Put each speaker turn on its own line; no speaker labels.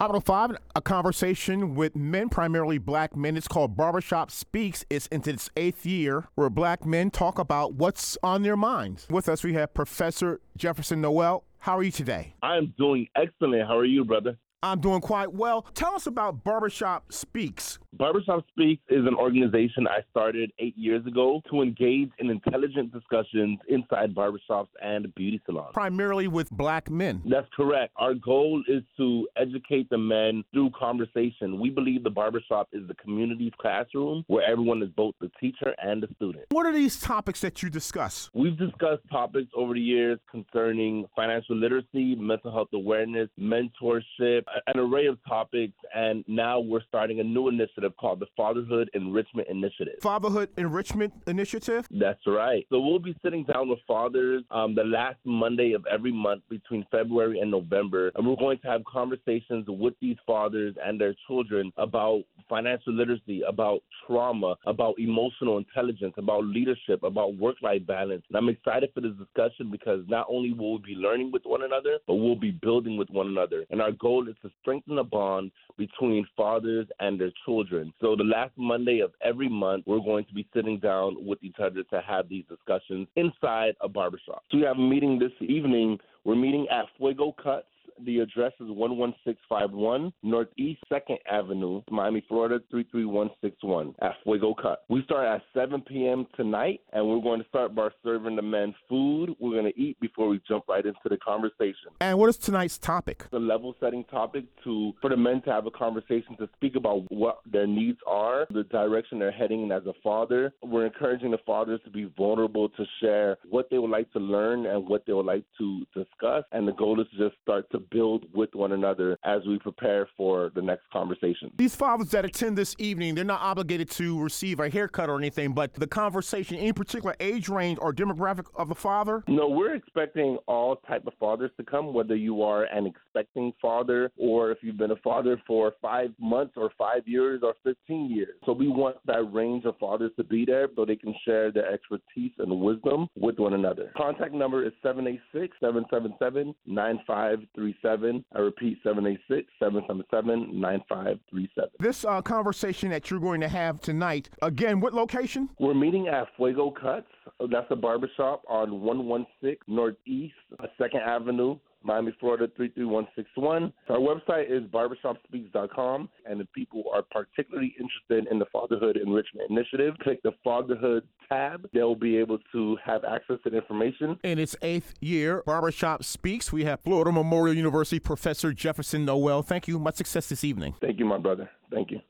Hot 5, a conversation with men, primarily black men. It's called Barbershop Speaks. It's into its eighth year where black men talk about what's on their minds. With us, we have Professor Jefferson Noel. How are you today?
I'm doing excellent. How are you, brother?
I'm doing quite well. Tell us about Barbershop Speaks.
Barbershop Speaks is an organization I started eight years ago to engage in intelligent discussions inside barbershops and beauty salons.
Primarily with black men.
That's correct. Our goal is to educate the men through conversation. We believe the barbershop is the community's classroom where everyone is both the teacher and the student.
What are these topics that you discuss?
We've discussed topics over the years concerning financial literacy, mental health awareness, mentorship, an array of topics, and now we're starting a new initiative called the Fatherhood Enrichment Initiative.
Fatherhood Enrichment Initiative?
That's right. So we'll be sitting down with fathers um, the last Monday of every month between February and November, and we're going to have conversations with these fathers and their children about financial literacy, about trauma, about emotional intelligence, about leadership, about work life balance. And I'm excited for this discussion because not only will we be learning with one another, but we'll be building with one another. And our goal is to strengthen the bond between fathers and their children. So the last Monday of every month, we're going to be sitting down with each other to have these discussions inside a barbershop. So we have a meeting this evening. We're meeting at Fweago Cutz the address is 11651 Northeast 2nd Avenue, Miami, Florida 33161 at Fweago Cut. We start at 7 p.m. tonight, and we're going to start by serving the men food. We're going to eat before we jump right into the conversation.
And what is tonight's topic?
The level setting topic to for the men to have a conversation to speak about what their needs are, the direction they're heading in as a father. We're encouraging the fathers to be vulnerable to share what they would like to learn and what they would like to discuss. And the goal is to just start to build with one another as we prepare for the next conversation.
These fathers that attend this evening, they're not obligated to receive a haircut or anything, but the conversation, any particular age range or demographic of the father?
No, we're expecting all type of fathers to come, whether you are an expecting father or if you've been a father for five months or five years or 15 years. So we want that range of fathers to be there so they can share their expertise and wisdom with one another. Contact number is 786 777 9536. I repeat, 786 777 9537.
This uh, conversation that you're going to have tonight, again, what location?
We're meeting at Fweago Cutz. That's a barbershop on 116 Northeast uh, 2nd Avenue. Miami, Florida 33161. Our website is barbershopspeaks.com, and if people are particularly interested in the Fatherhood Enrichment Initiative, click the Fatherhood tab. They'll be able to have access to the information.
In its eighth year, Barbershop Speaks, we have Florida Memorial University Professor Jefferson Noel. Thank you. Much success this evening.
Thank you, my brother. Thank you.